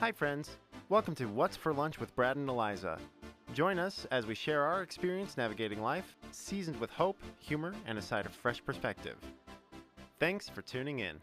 Hi, friends. Welcome to What's for Lunch with Brad and Eliza. Join us as we share our experience navigating life, seasoned with hope, humor, and a side of fresh perspective. Thanks for tuning in.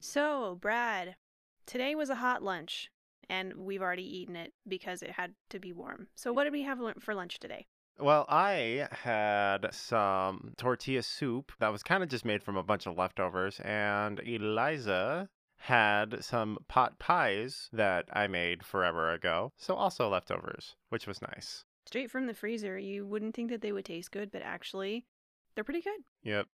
So, Brad, today was a hot lunch, and we've already eaten it because it had to be warm. So, what did we have for lunch today? Well, I had some tortilla soup that was kind of just made from a bunch of leftovers, and Eliza had some pot pies that I made forever ago, so also leftovers, which was nice. Straight from the freezer. You wouldn't think that they would taste good, but actually, they're pretty good. Yep.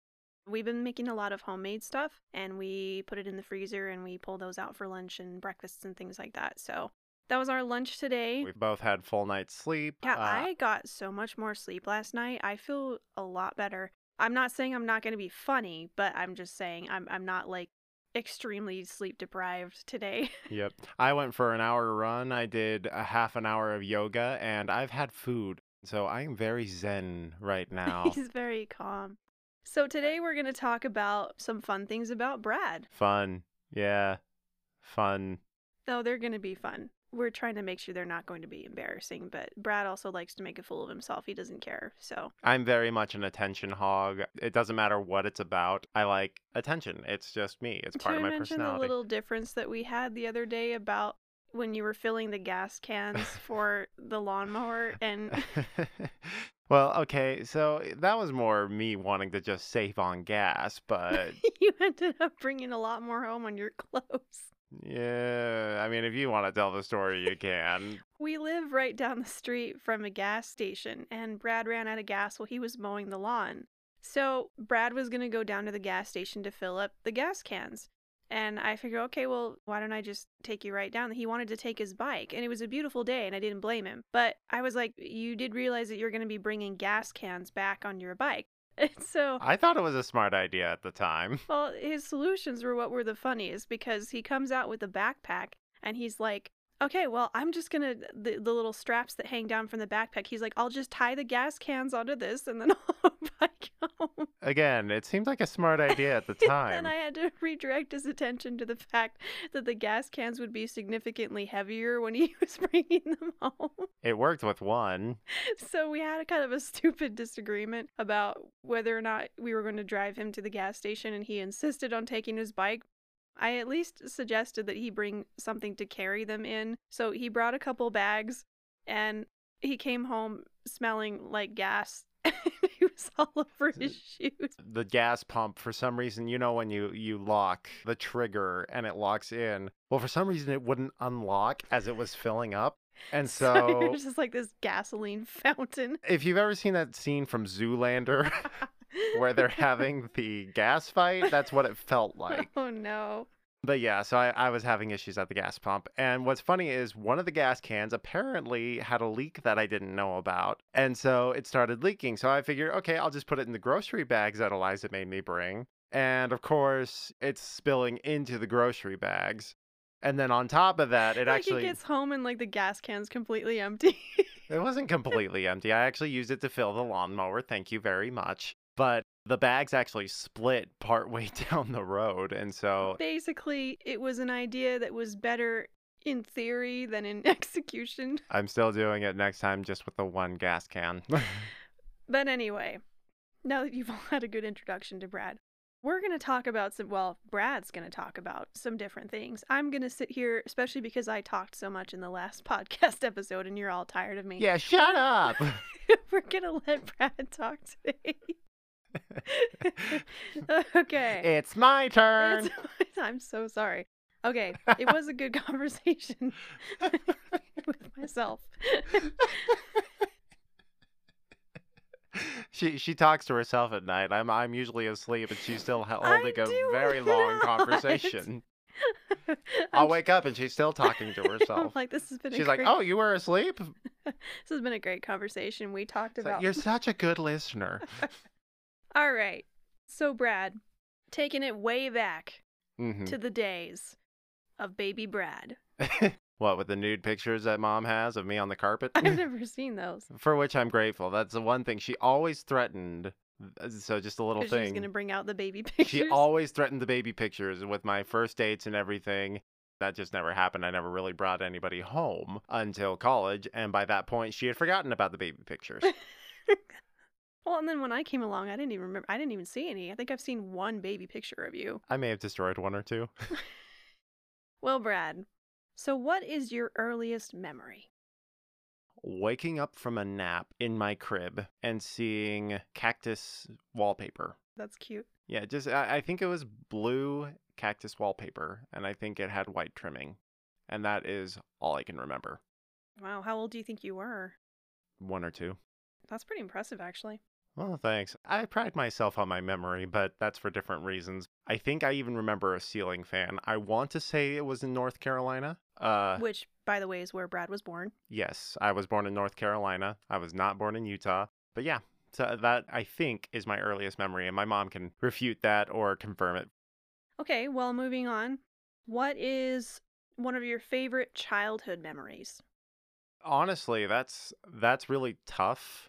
We've been making a lot of homemade stuff, and we put it in the freezer and we pull those out for lunch and breakfasts and things like that. So, that was our lunch today. We've both had full night's sleep. Yeah, Uh, I got so much more sleep last night. I feel a lot better. I'm not saying I'm not going to be funny, but I'm just saying I'm I'm not like extremely sleep deprived today. Yep. I went for an hour run. I did a half an hour of yoga and I've had food. So I am very zen right now. He's very calm. So today we're going to talk about some fun things about Brad. Fun. Yeah. Fun. Oh, they're going to be fun. We're trying to make sure they're not going to be embarrassing, but Brad also likes to make a fool of himself. He doesn't care. So, I'm very much an attention hog. It doesn't matter what it's about. I like attention. It's just me. It's part of my mention the little difference that we had the other day about when you were filling the gas cans for the lawnmower and well, okay. So that was more me wanting to just save on gas, but you ended up bringing a lot more home on your clothes. Yeah, I mean, if you want to tell the story, you can. We live right down the street from a gas station, and Brad ran out of gas while he was mowing the lawn. So, Brad was going to go down to the gas station to fill up the gas cans. And I figured, okay, well, why don't I just take you right down? He wanted to take his bike, and it was a beautiful day, and I didn't blame him. But I was like, you did realize that you're going to be bringing gas cans back on your bike. And so, I thought it was a smart idea at the time. well, his solutions were what were the funniest because he comes out with a backpack and he's like, okay, well, I'm just gonna, the, the little straps that hang down from the backpack, he's like, I'll just tie the gas cans onto this and then I'll bike home. Again, it seemed like a smart idea at the time. and. I had to redirect his attention to the fact that the gas cans would be significantly heavier when he was bringing them home. It worked with one. So we had a kind of a stupid disagreement about whether or not we were going to drive him to the gas station, and he insisted on taking his bike. I at least suggested that he bring something to carry them in. So he brought a couple bags, and he came home smelling like gas. he was all over his shoes. The gas pump, for some reason, you know, when you, you lock the trigger and it locks in, well, for some reason, it wouldn't unlock as it was filling up. And so, it was just like this gasoline fountain. if you've ever seen that scene from Zoolander where they're having the gas fight, that's what it felt like. oh no. But yeah, so I, I was having issues at the gas pump. And what's funny is one of the gas cans apparently had a leak that I didn't know about. And so it started leaking. So I figured, okay, I'll just put it in the grocery bags that Eliza made me bring. And of course, it's spilling into the grocery bags. And then on top of that, it like actually he gets home and like the gas can's completely empty. it wasn't completely empty. I actually used it to fill the lawnmower. Thank you very much. But the bags actually split partway down the road. And so Basically, it was an idea that was better in theory than in execution. I'm still doing it next time just with the one gas can. But anyway, now that you've all had a good introduction to Brad, we're going to talk about some, well, Brad's going to talk about some different things. I'm going to sit here, especially because I talked so much in the last podcast episode and you're all tired of me. yeah, shut up. we're going to let Brad talk today. okay. it's my turn. It's- I'm so sorry. Okay, it was a good conversation with myself. she she talks to herself at night. I'm I'm usually asleep, and she's still holding a very long conversation. I'm I'll wake up and she's still talking to I'm herself. like, this has been. a She's like, great- "Oh, you were asleep." this has been a great conversation. We talked It's like, about. You're such a good listener. All right, so Brad, taking it way back hmm to the days of baby Brad. what with the nude pictures that mom has of me on the carpet? I've never seen those. For which I'm grateful. That's the one thing she always threatened Uh, So just a little Because she's thing. gonna bring out the baby pictures. She always threatened the baby pictures with my first dates and everything. That just never happened. I never really brought anybody home until college. And by that point, she had forgotten about the baby pictures. Well, and then when I came along, I didn't even remember. I didn't even see any. I think I've seen one baby picture of you. I may have destroyed one or two. Well, Brad, so what is your earliest memory? Waking up from a nap in my crib and seeing cactus wallpaper. That's cute. Yeah, just I, I think it was blue cactus wallpaper, and I think it had white trimming. And that is all I can remember. Wow, how old do you think you were? One or two. That's pretty impressive, actually. Well, thanks. I pride myself on my memory, but that's for different reasons. I think I even remember a ceiling fan. I want to say it was in North Carolina. Uh, Which, by the way, is where Brad was born. yes, I was born in North Carolina. I was not born in Utah. But yeah, so that I think is my earliest memory, and my mom can refute that or confirm it. Okay, well, moving on. What is one of your favorite childhood memories? Honestly, that's that's really tough.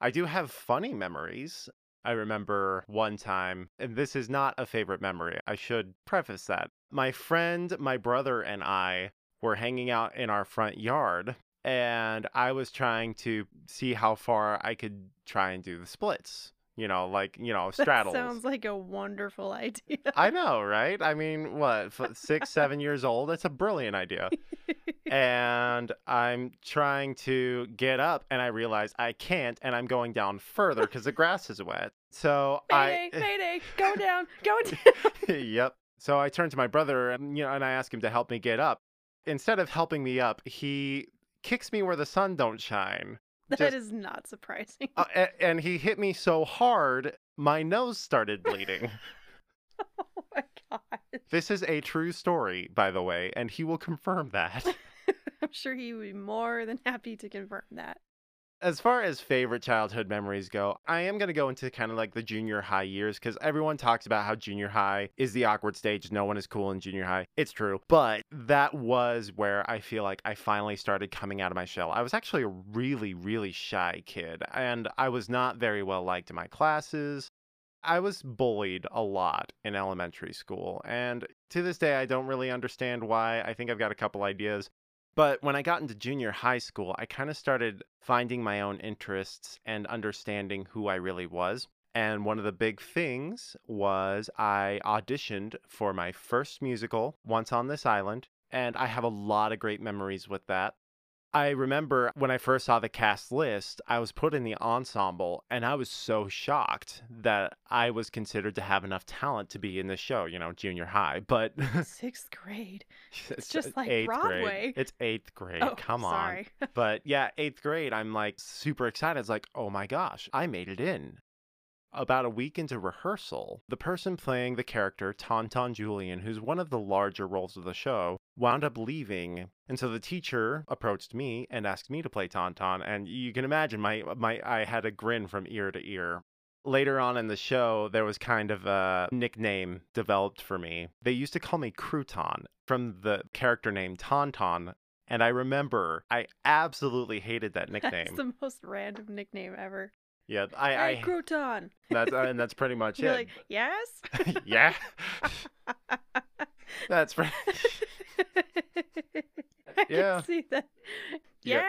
I do have funny memories. I remember one time, and this is not a favorite memory. I should preface that. My friend, my brother, and I were hanging out in our front yard, and I was trying to see how far I could try and do the splits. You know, like, you know, straddles. That sounds like a wonderful idea. I know, right? I mean, what, six, seven years old? That's a brilliant idea and I'm trying to get up and I realize I can't and I'm going down further because the grass is wet. So mayday, I mayday, go down, go down. Yep. So I turn to my brother and you know and I ask him to help me get up. Instead of helping me up, he kicks me where the sun don't shine. That Just- is not surprising. Uh, a- and he hit me so hard, my nose started bleeding. oh my god. this is a true story, by the way, and he will confirm that. I'm sure he would be more than happy to confirm that. As far as favorite childhood memories go, I am going to go into kind of like the junior high years because everyone talks about how junior high is the awkward stage. No one is cool in junior high. It's true. But that was where I feel like I finally started coming out of my shell. I was actually a really, really shy kid, and I was not very well liked in my classes. I was bullied a lot in elementary school, and to this day, I don't really understand why. I think I've got a couple ideas. But when I got into junior high school, I kind of started finding my own interests and understanding who I really was. And one of the big things was I auditioned for my first musical, Once on This Island, and I have a lot of great memories with that. I remember when I first saw the cast list, I was put in the ensemble, and I was so shocked that I was considered to have enough talent to be in the show, you know, junior high. But Sixth grade. it's just like eighth Broadway. Grade. It's eighth grade. Oh, Come on. But yeah, eighth grade, I'm like super excited. It's like, oh my gosh, I made it in. About a week into rehearsal, the person playing the character, Tonton Julian, who's one of the larger roles of the show, wound up leaving. And so the teacher approached me and asked me to play Tonton. And you can imagine my my I had a grin from ear to ear. Later on in the show, there was kind of a nickname developed for me. They used to call me Crouton from the character name Tonton, and I remember I absolutely hated that nickname. That's the most random nickname ever. Yeah, I, hey, I crouton. that's and that's pretty much You're it. like, yes. yeah, that's right. I Yeah. can see that. Yeah.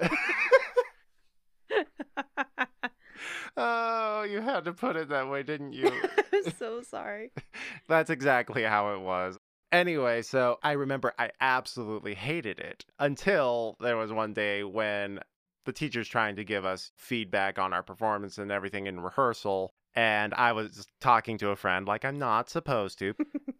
Yes. oh, you had to put it that way, didn't you? I'm so sorry. That's exactly how it was. Anyway, so I remember I absolutely hated it until there was one day when the teacher's trying to give us feedback on our performance and everything in rehearsal. And I was talking to a friend like I'm not supposed to.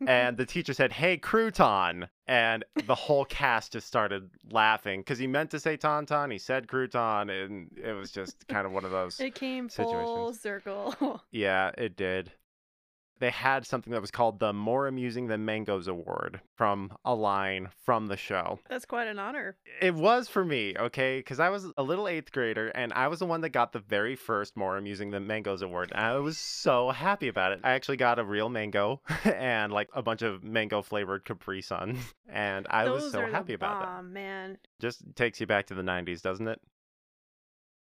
and the teacher said, Hey, Crouton. And the whole cast just started laughing because he meant to say Tonton. He said Crouton. And it was just kind of one of those. it came full circle. Yeah, it did. They had something that was called the More Amusing Than Mangoes Award from a line from the show. That's quite an honor. It was for me, okay? Because I was a little eighth grader and I was the one that got the very first More Amusing Than Mangoes Award. And I was so happy about it. I actually got a real mango and like a bunch of mango flavored Capri Suns. And I Those was so happy about it. bomb, man. Just takes you back to the 90s, doesn't it?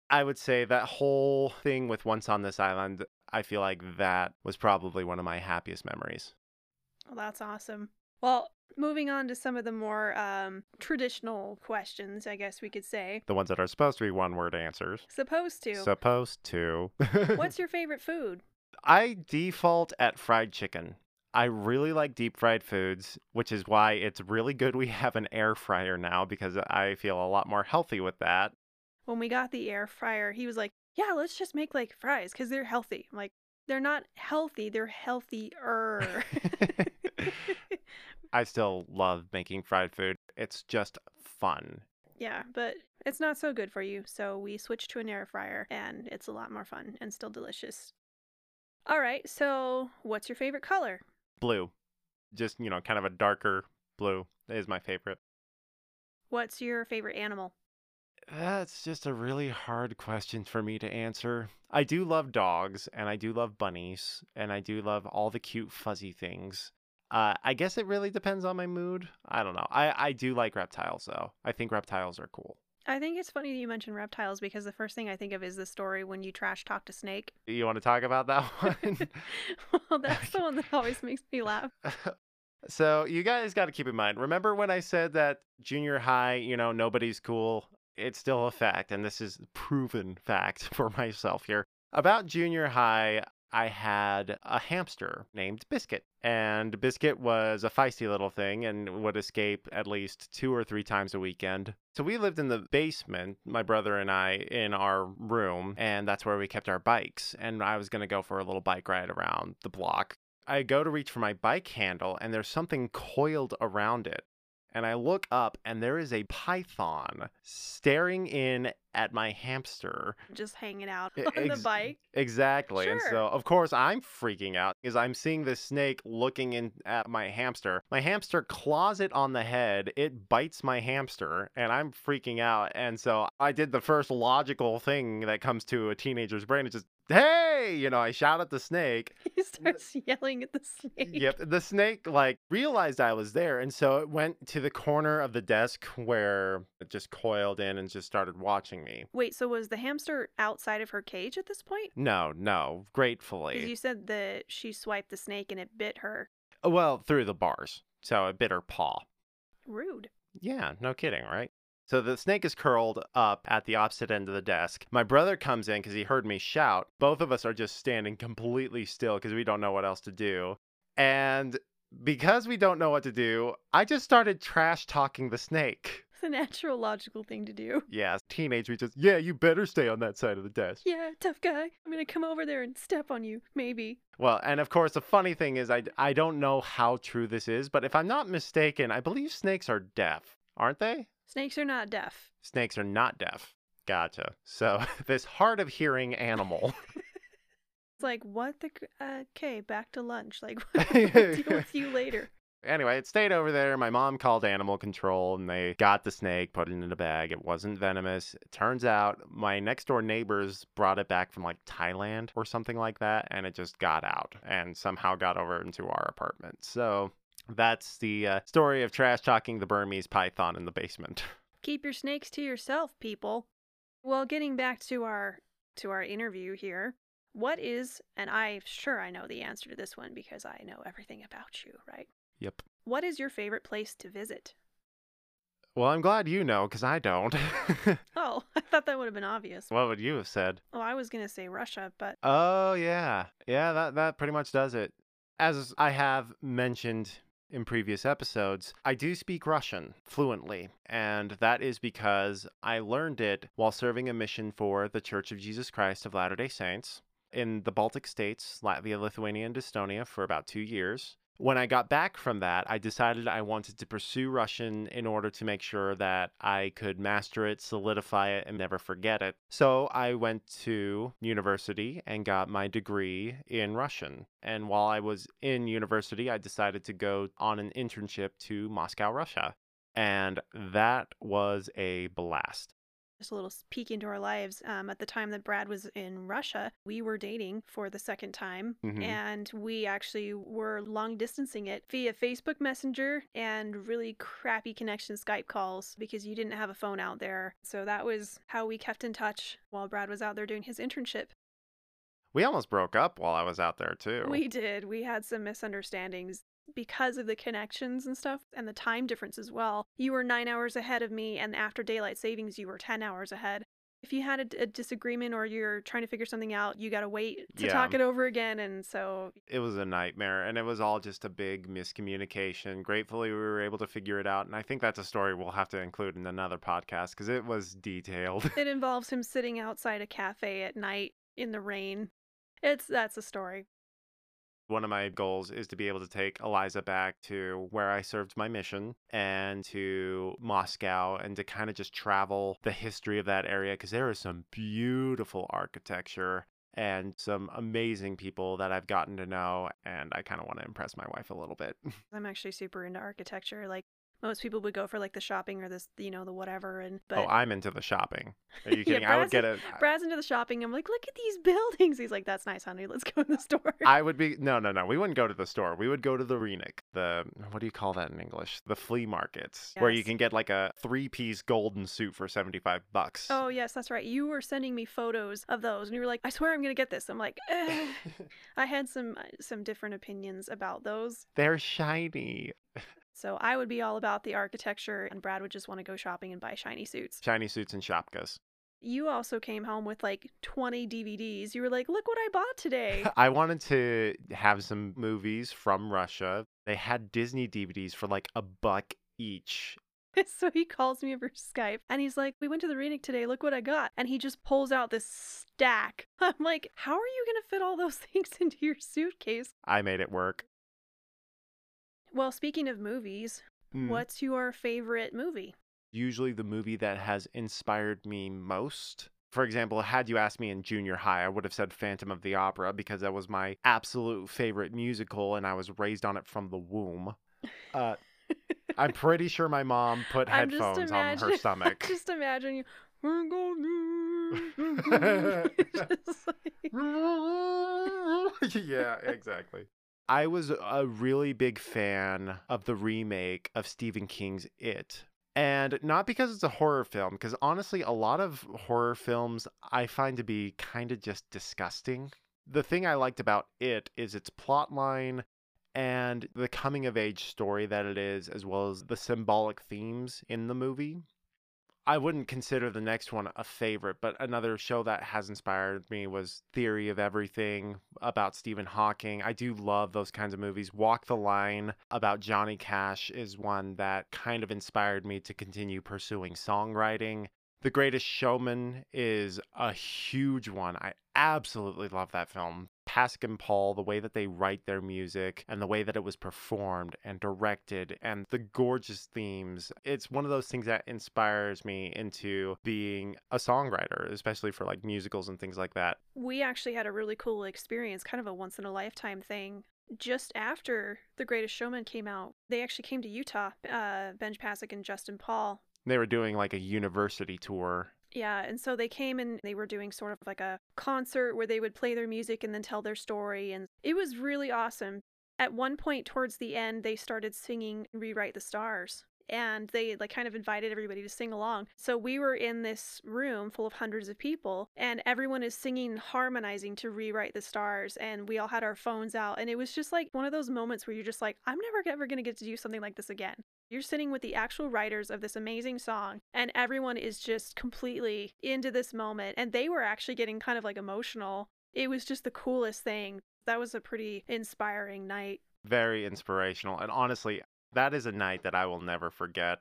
I would say that whole thing with Once on This Island, I feel like that was probably one of my happiest memories. Well, that's awesome. Well, moving on to some of the more um, traditional questions, I guess we could say. The ones that are supposed to be one word answers. Supposed to. Supposed to. What's your favorite food? I default at fried chicken. I really like deep fried foods, which is why it's really good we have an air fryer now because I feel a lot more healthy with that. When we got the air fryer, he was like, Yeah, let's just make like fries because they're healthy. I'm like, They're not healthy, they're healthier. I still love making fried food. It's just fun. yeah, but it's not so good for you. So we switched to an air fryer and it's a lot more fun and still delicious. All right, so what's your favorite color? Blue. Just, you know, kind of a darker blue is my favorite. What's your favorite animal? That's just a really hard question for me to answer. I do love dogs and I do love bunnies and I do love all the cute fuzzy things. Uh, I guess it really depends on my mood. I don't know. I, I do like reptiles though. I think reptiles are cool. I think it's funny that you mentioned reptiles because the first thing I think of is the story when you trash talked a snake. You want to talk about that one? well, that's the one that always makes me laugh. so you guys got to keep in mind. Remember when I said that junior high, you know, nobody's cool. It's still a fact, and this is proven fact for myself here. About junior high, I had a hamster named Biscuit. And Biscuit was a feisty little thing and would escape at least two or three times a weekend. So we lived in the basement, my brother and I, in our room, and that's where we kept our bikes. And I was going to go for a little bike ride around the block. I go to reach for my bike handle, and there's something coiled around it. And I look up, and there is a python staring in at my hamster. Just hanging out on the bike. Exactly. And so, of course, I'm freaking out because I'm seeing this snake looking in at my hamster. My hamster claws it on the head. It bites my hamster, and I'm freaking out. And so I did the first logical thing that comes to a teenager's brain. It's just, hey, you know, I shout at the snake. He starts yelling at the snake. Yep. The snake like realized I was there, and so it went to the corner of the desk where it just coiled in and just started watching me. Wait, so was the hamster outside of her cage at this point? No, no, gratefully. you said that she swiped the snake and it bit her. Uh, well, through the bars. So it bit her paw. Rude. Yeah, no kidding, right? So the snake is curled up at the opposite end of the desk. My brother comes in because he heard me shout. Both of us are just standing completely still because we don't know what else to do. And because we don't know what to do, I just started trash talking the snake. It's a natural, logical thing to do. Yeah, teenage, just, yeah, you better stay on that side of the desk. Yeah, tough guy. I'm gonna come over there and step on you, maybe. Well, and of course, the funny thing is, I, I don't know how true this is, but if I'm not mistaken, I believe snakes are deaf, aren't they? Snakes are not deaf. Snakes are not deaf. Gotcha. So, this hard of hearing animal. It's like, what the? Uh, okay, back to lunch. Like, we'll deal with you later. anyway, it stayed over there. My mom called animal control and they got the snake, put it in a bag. It wasn't venomous. It turns out my next door neighbors brought it back from like Thailand or something like that, and it just got out and somehow got over into our apartment. So, that's the uh, story of trash talking the Burmese python in the basement. Keep your snakes to yourself, people. Well, getting back to our to our interview here, what is and I'm sure I know the answer to this one because I know everything about you, right? Yep. What is your favorite place to visit? Well, I'm glad you know because I don't. Oh, I thought that would have been obvious. what would you have said? Oh, I was gonna say Russia, but Oh yeah, yeah. That that pretty much does it. As I have mentioned in previous episodes, I do speak Russian fluently, and that is because I learned it while serving a mission for the Church of Jesus Christ of Latter Day Saints in the Baltic states, Latvia, Lithuania, and Estonia for about two years. When I got back from that, I decided I wanted to pursue Russian in order to make sure that I could master it, solidify it, and never forget it. So I went to university and got my degree in Russian. And while I was in university, I decided to go on an internship to Moscow, Russia. And that was a blast. Just a little peek into our lives. Um, at the time that Brad was in Russia, we were dating for the second time, Mhm. and we actually were long distancing it via Facebook Messenger and really crappy connection Skype calls because you didn't have a phone out there. So that was how we kept in touch while Brad was out there doing his internship. We almost broke up while I was out there too. We did. We had some misunderstandings because of the connections and stuff and the time difference as well. You were nine hours ahead of me, and after daylight savings, you were 10 hours ahead. If you had a, a disagreement or you're trying to figure something out, you got to wait to talk it over again. And so, it was a nightmare and it was all just a big miscommunication. Gratefully, we were able to figure it out. And I think that's a story we'll have to include in another podcast because it was detailed. it involves him sitting outside a cafe at night in the rain. It's that's a story. One of my goals is to be able to take Eliza back to where I served my mission and to Moscow and to kind of just travel the history of that area because there is some beautiful architecture and some amazing people that I've gotten to know. And I kind of want to impress my wife a little bit. I'm actually super into architecture. Like most people would go for like the shopping or this, you know, the whatever. And but oh, I'm into the shopping. Are you Yeah. I would get a. Brad's into the shopping. I'm like, look at these buildings. He's like, that's nice, honey. Let's go to the store. I would be no, no, no. We wouldn't go to the store. We would go to the Renik, the what do you call that in English? The flea markets, where you can get like a three-piece golden suit for seventy-five bucks. oh yes, that's right. You were sending me photos of those, and you were like, I swear I'm gonna get this. I'm like, eh. I had some uh, some different opinions about those. They're shiny, So I would be all about the architecture, and Brad would just want to go shopping and buy shiny suits. shiny suits and shapkas. You also came home with like 20 DVDs. You were like, look what I bought today. I wanted to have some movies from Russia. They had Disney DVDs for like a buck each. so he calls me over Skype and he's like, We went to the Renick today. Look what I got. And he just pulls out this stack. I'm like, How are you going to fit all those things into your suitcase? I made it work. Well, speaking of movies, Mm. what's your favorite movie? usually the movie that has inspired me most. For example, had you asked me in junior high, I would have said Phantom of the Opera because that was my absolute favorite musical and I was raised on it from the womb. Uh, I'm pretty sure my mom put I'm headphones on her imagine- stomach. just imagine you. "We're gonna-" like- yeah, exactly. I was a really big fan of the remake of Stephen King's It. And not because it's a horror film, because honestly, a lot of horror films I find to be kind of just disgusting. The thing I liked about it is its plot line and the coming of age story that it is, as well as the symbolic themes in the movie. I wouldn't consider the next one a favorite, but another show that has inspired me was Theory of Everything about Stephen Hawking. I do love those kinds of movies. Walk the Line about Johnny Cash is one that kind of inspired me to continue pursuing songwriting. The Greatest Showman is a huge one. I absolutely love that film. Pasek and Paul, the way that they write their music and the way that it was performed and directed and the gorgeous themes. It's one of those things that inspires me into being a songwriter, especially for like musicals and things like that. we actually had a really cool experience, kind of a once in a lifetime thing. Just after The Greatest Showman came out, they actually came to Utah, uh, Benj Pasek and Justin Paul. They were doing like a university tour. Yeah, and so they came and they were doing sort of like a concert where they would play their music and then tell their story, and it was really awesome. At one point towards the end, they started singing Rewrite the Stars. And they like kind of invited everybody to sing along. So we were in this room full of hundreds of people, and everyone is singing, harmonizing to Rewrite the Stars. And we all had our phones out. And it was just like one of those moments where you're just like, I'm never ever going to get to do something like this again. You're sitting with the actual writers of this amazing song, and everyone is just completely into this moment. And they were actually getting kind of like emotional. It was just the coolest thing. That was a pretty inspiring night. Very inspirational. And honestly, that is a night that I will never forget.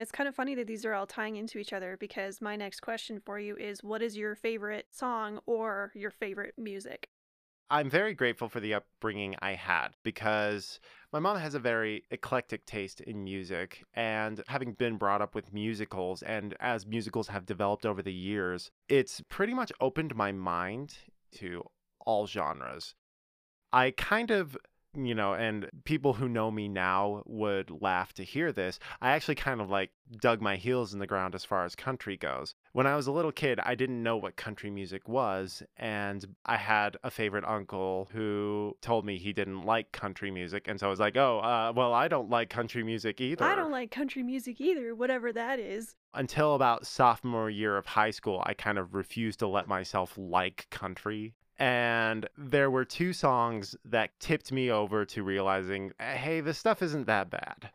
It's kind of funny that these are all tying into each other because my next question for you is what is your favorite song or your favorite music? I'm very grateful for the upbringing I had because my mom has a very eclectic taste in music. And having been brought up with musicals, and as musicals have developed over the years, it's pretty much opened my mind to all genres. I kind of you know, and people who know me now would laugh to hear this. I actually kind of like dug my heels in the ground as far as country goes. When I was a little kid, I didn't know what country music was, and I had a favorite uncle who told me he didn't like country music, and so I was like, "Oh, uh, well, I don't like country music either." I don't like country music either, whatever that is. Until about sophomore year of high school, I kind of refused to let myself like country. And there were two songs that tipped me over to realizing, eh, hey, this stuff isn't that bad.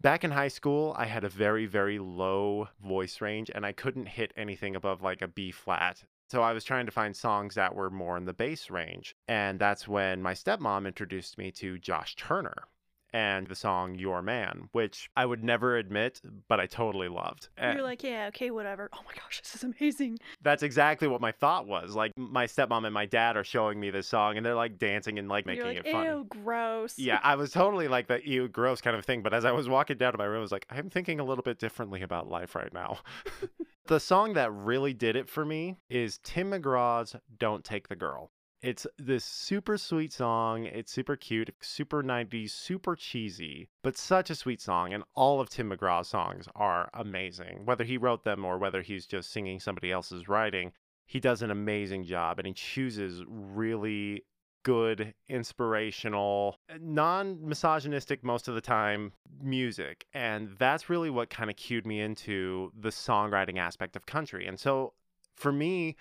Back in high school, I had a very, very low voice range and I couldn't hit anything above like a B flat. So I was trying to find songs that were more in the bass range. And that's when my stepmom introduced me to Josh Turner and the song Your Man, which I would never admit, but I totally loved. And You're like, yeah, okay, whatever. Oh my gosh, this is amazing. that's exactly what my thought was. Like my stepmom and my dad are showing me this song and they're like dancing and like making like, it fun. ew, gross. Yeah, I was totally like the ew gross kind of thing, but as I was walking down to my room, I was like, I'm thinking a little bit differently about life right now. the song that really did it for me is Tim McGraw's Don't Take the Girl. It's this super sweet song. It's super cute, super 90s, super cheesy, but such a sweet song. And all of Tim McGraw's songs are amazing. Whether he wrote them or whether he's just singing somebody else's writing, he does an amazing job and he chooses really good, inspirational, eh, non misogynistic most of the time music. And that's really what kind of cued me into the songwriting aspect of country. And so for me,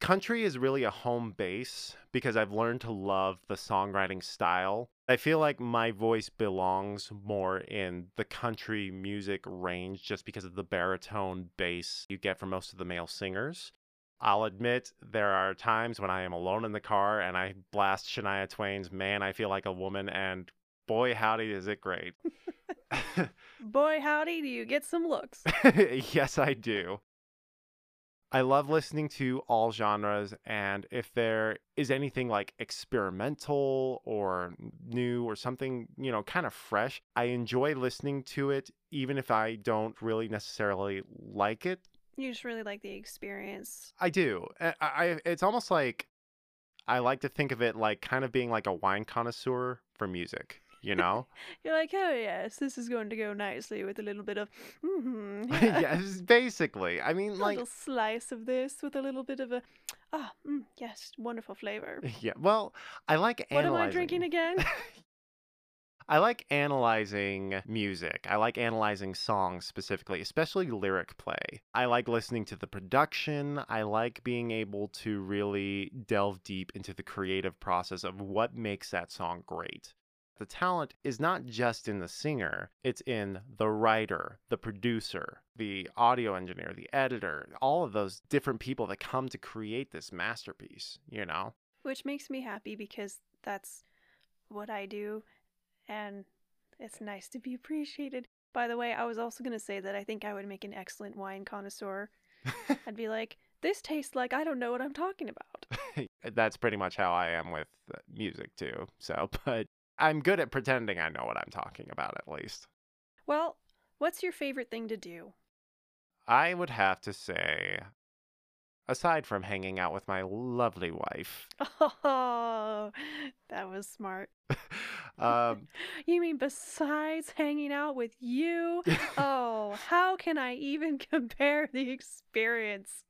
country is really a home base because I've learned to love the songwriting style. I feel like my voice belongs more in the country music range just because of the baritone bass you get from most of the male singers. I'll admit there are times when I am alone in the car and I blast Shania Twain's Man, I Feel Like a Woman, and boy, howdy, is it great. Boy, howdy, do you get some looks. yes, I do. I love listening to all genres, and if there is anything like experimental or new or something, you know, kind of fresh, I enjoy listening to it, even if I don't really necessarily like it. You just really like the experience. I do. I, I it's almost like I like to think of it like kind of being like a wine connoisseur for music, you know? You're like, oh yes, this is going to go nicely with a little bit of, mm-hmm, yes, basically. I mean, a like, little slice of this with a little bit of a, ah, mm, yes, wonderful flavor. yeah. Well, I like analyzing. What am. I drinking again? I like analyzing music. I like analyzing songs specifically, especially lyric play. I like listening to the production. I like being able to really delve deep into the creative process of what makes that song great. The talent is not just in the singer, it's in the writer, the producer, the audio engineer, the editor, all of those different people that come to create this masterpiece, you know? Which makes me happy because that's what I do, and it's nice to be appreciated. By the way, I was also going to say that I think I would make an excellent wine connoisseur. I'd be like, this tastes like I don't know what I'm talking about. That's pretty much how I am with uh, music too. So, but I'm good at pretending I know what I'm talking about at least. Well, what's your favorite thing to do? I would have to say, aside from hanging out with my lovely wife, Oh, that was smart. um, You mean besides hanging out with you? Oh, how can I even compare the experience?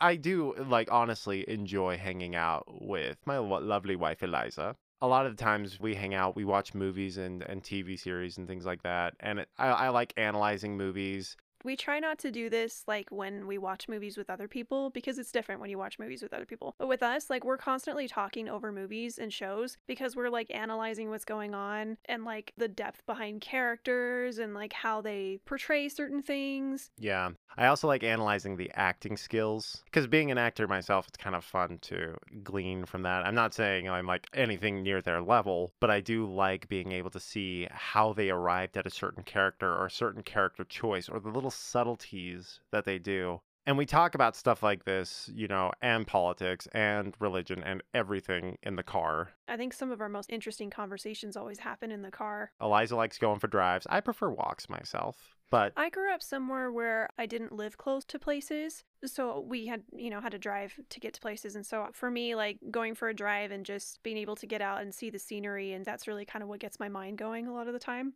I do like honestly enjoy hanging out with my lo- lovely wife Eliza. A lot of the times we hang out, we watch movies and, and TV series and things like that. And it, I, I like analyzing movies. We try not to do this like when we watch movies with other people because it's different when you watch movies with other people. But with us, like we're constantly talking over movies and shows because we're like analyzing what's going on and like the depth behind characters and like how they portray certain things. Yeah. I also like analyzing the acting skills because being an actor myself, it's kind of fun to glean from that. I'm not saying I'm like anything near their level, but I do like being able to see how they arrived at a certain character or a certain character choice or the little subtleties that they do. And we talk about stuff like this, you know, and politics and religion and everything in the car. I think some of our most interesting conversations always happen in the car. Eliza likes going for drives. I prefer walks myself, but I grew up somewhere where I didn't live close to places, so we had, you know, had to drive to get to places. And so for me, like going for a drive and just being able to get out and see the scenery, and that's really kind of what gets my mind going a lot of the time.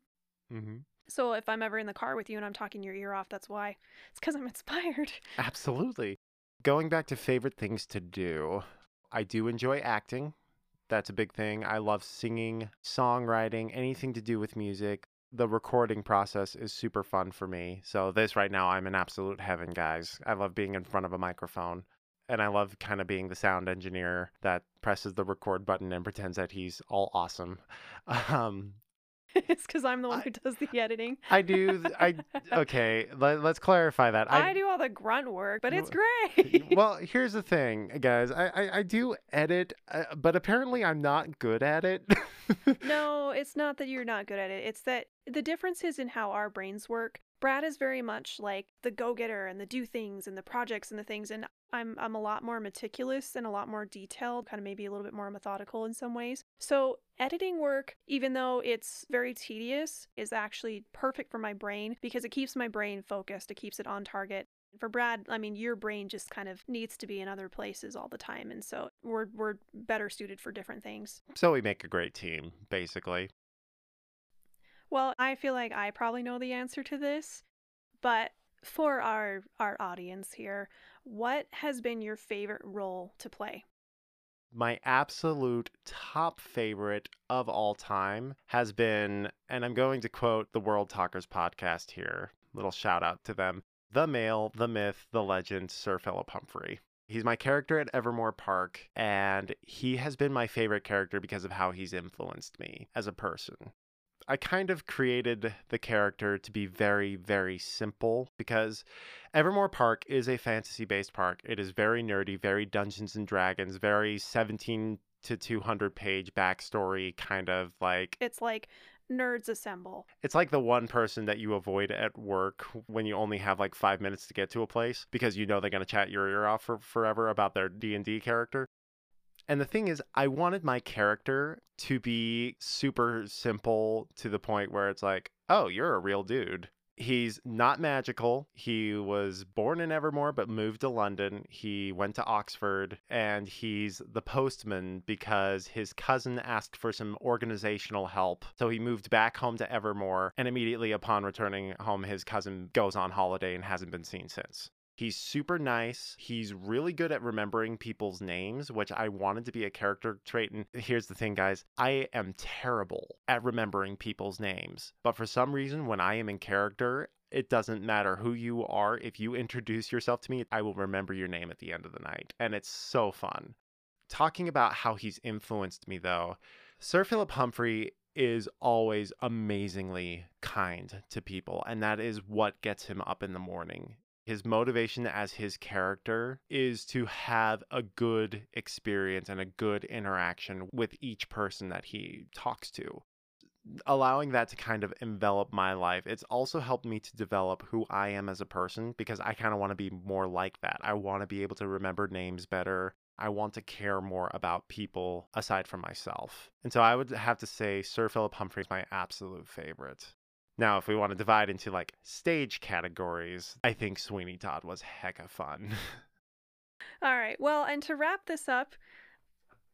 Mhm. So if I'm ever in the car with you and I'm talking your ear off, that's why. It's because I'm inspired. absolutely. Going back to favorite things to do, I do enjoy acting. That's a big thing. I love singing, songwriting, anything to do with music. The recording process is super fun for me. So, this right now, I'm in absolute heaven, guys. I love being in front of a microphone. And I love kind of being the sound engineer that presses the record button and pretends that he's all awesome. Um, it's because I'm the one I- who does the editing. I do. I okay. Let, let's clarify that. I, do all the grunt work, but it's great. well, here's the thing, guys. I I, I do edit, uh, but apparently I'm not good at it. no, it's not that you're not good at it. It's that the difference is in how our brains work. Brad is very much like the go-getter and the do things and the projects and the things and I'm I'm a lot more meticulous and a lot more detailed, kind of maybe a little bit more methodical in some ways. So, editing work, even though it's very tedious, is actually perfect for my brain because it keeps my brain focused, it keeps it on target. For Brad, I mean, your brain just kind of needs to be in other places all the time, and so we're we're better suited for different things. so we make a great team, basically. Well, I feel like I probably know the answer to this, but for our our audience here, what has been your favorite role to play? My absolute top favorite of all time has been, and I'm going to quote the World Talkers podcast here. Little shout out to them. The male, the myth, the legend, Sir Philip Humphrey. He's my character at Evermore Park, and he has been my favorite character because of how he's influenced me as a person. I kind of created the character to be very, very simple because Evermore Park is a fantasy based park. It is very nerdy, very Dungeons and Dragons, very 17 to 200 page backstory kind of like It's like nerds assemble. it's like the one person that you avoid at work when you only have like five minutes to get to a place because you know they're going to chat your ear off for forever about their d&d character and the thing is i wanted my character to be super simple to the point where it's like oh you're a real dude He's not magical. He was born in Evermore but moved to London. He went to Oxford and he's the postman because his cousin asked for some organizational help. So he moved back home to Evermore and immediately upon returning home his cousin goes on holiday and hasn't been seen since. He's super nice. He's really good at remembering people's names, which I wanted to be a character trait. And here's the thing, guys I am terrible at remembering people's names. But for some reason, when I am in character, it doesn't matter who you are. If you introduce yourself to me, I will remember your name at the end of the night. And it's so fun. Talking about how he's influenced me, though, Sir Philip Humphrey is always amazingly kind to people. And that is what gets him up in the morning his motivation as his character is to have a good experience and a good interaction with each person that he talks to. Allowing that to kind of envelop my life, it's also helped me to develop who I am as a person because I kind of want to be more like that. I want to be able to remember names better. I want to care more about people aside from myself. And so I would have to say Sir Philip Humphrey is my absolute favorite. Now, if we want to divide into like stage categories, I think Sweeney Todd was hecka fun. All right. Well, and to wrap this up,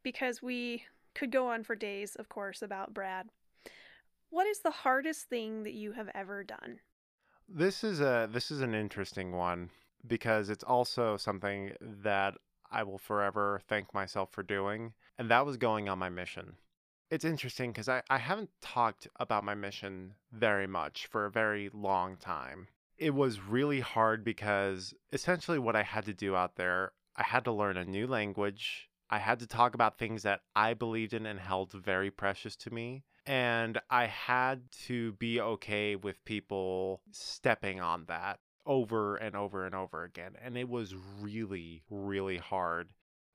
because we could go on for days, of course, about Brad, what is the hardest thing that you have ever done? this is a this is an interesting one because it's also something that I will forever thank myself for doing, and that was going on my mission. It's interesting because I, I haven't talked about my mission very much for a very long time. It was really hard because essentially what I had to do out there, I had to learn a new language. I had to talk about things that I believed in and held very precious to me. And I had to be okay with people stepping on that over and over and over again. And it was really, really hard.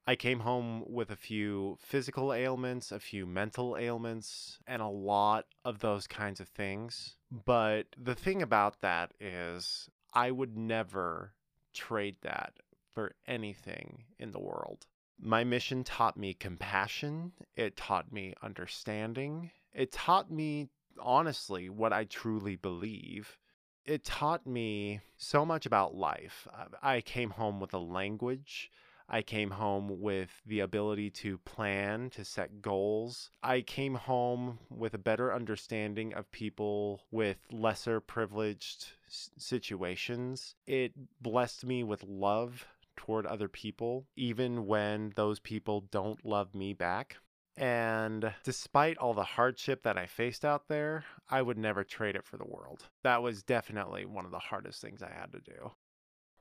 I came home with a few physical ailments, a few mental ailments, and a lot of those kinds of things. But the thing about that is, I would never trade that for anything in the world. My mission taught me compassion, it taught me understanding, it taught me honestly what I truly believe. It taught me so much about life. I came home with a language. I came home with the ability to plan, to set goals. I came home with a better understanding of people with lesser privileged situations. It blessed me with love toward other people, even when those people don't love me back. And despite all the hardship that I faced out there, I would never trade it for the world. That was definitely one of the hardest things I had to do.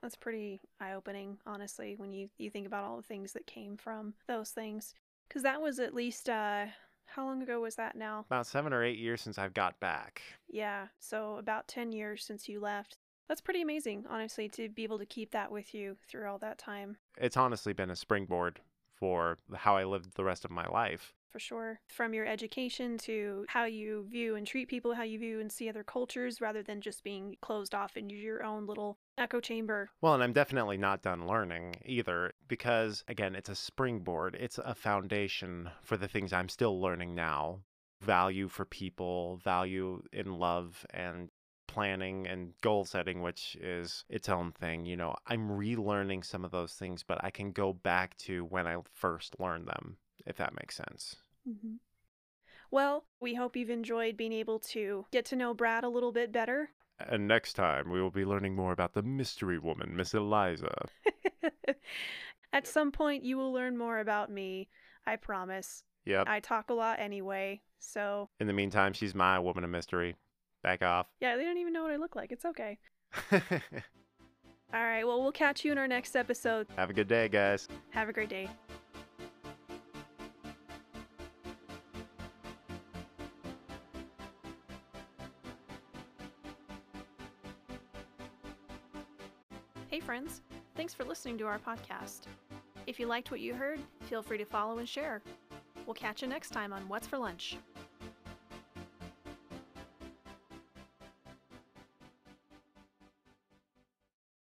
That's pretty eye opening, honestly, when you, you think about all the things that came from those things. Because that was at least, uh, how long ago was that now? About seven or eight years since I've got back. Yeah, so about 10 years since you left. That's pretty amazing, honestly, to be able to keep that with you through all that time. It's honestly been a springboard for how I lived the rest of my life. For sure. From your education to how you view and treat people, how you view and see other cultures, rather than just being closed off into your own little echo chamber. Well, and I'm definitely not done learning either because, again, it's a springboard, it's a foundation for the things I'm still learning now value for people, value in love, and planning and goal setting, which is its own thing. You know, I'm relearning some of those things, but I can go back to when I first learned them, if that makes sense. Mm-hmm. Well, we hope you've enjoyed being able to get to know Brad a little bit better. And next time, we will be learning more about the mystery woman, Miss Eliza. At some point, you will learn more about me. I promise. Yep. I talk a lot anyway, so In the meantime, she's my woman of mystery. Back off. yeah, they don't even know what I look like. It's okay. All right, well, we'll catch you in our next episode. Have a good day, guys. Have a great day. Friends. Thanks for listening to our podcast. If you liked what you heard, feel free to follow and share. We'll catch you next time on What's for Lunch.